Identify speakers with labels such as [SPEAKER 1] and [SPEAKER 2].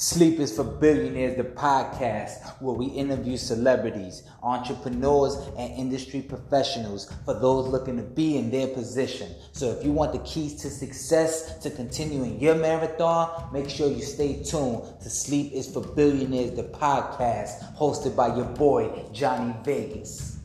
[SPEAKER 1] Sleep is for Billionaires, the podcast where we interview celebrities, entrepreneurs, and industry professionals for those looking to be in their position. So if you want the keys to success to continuing your marathon, make sure you stay tuned to Sleep is for Billionaires, the podcast hosted by your boy, Johnny Vegas.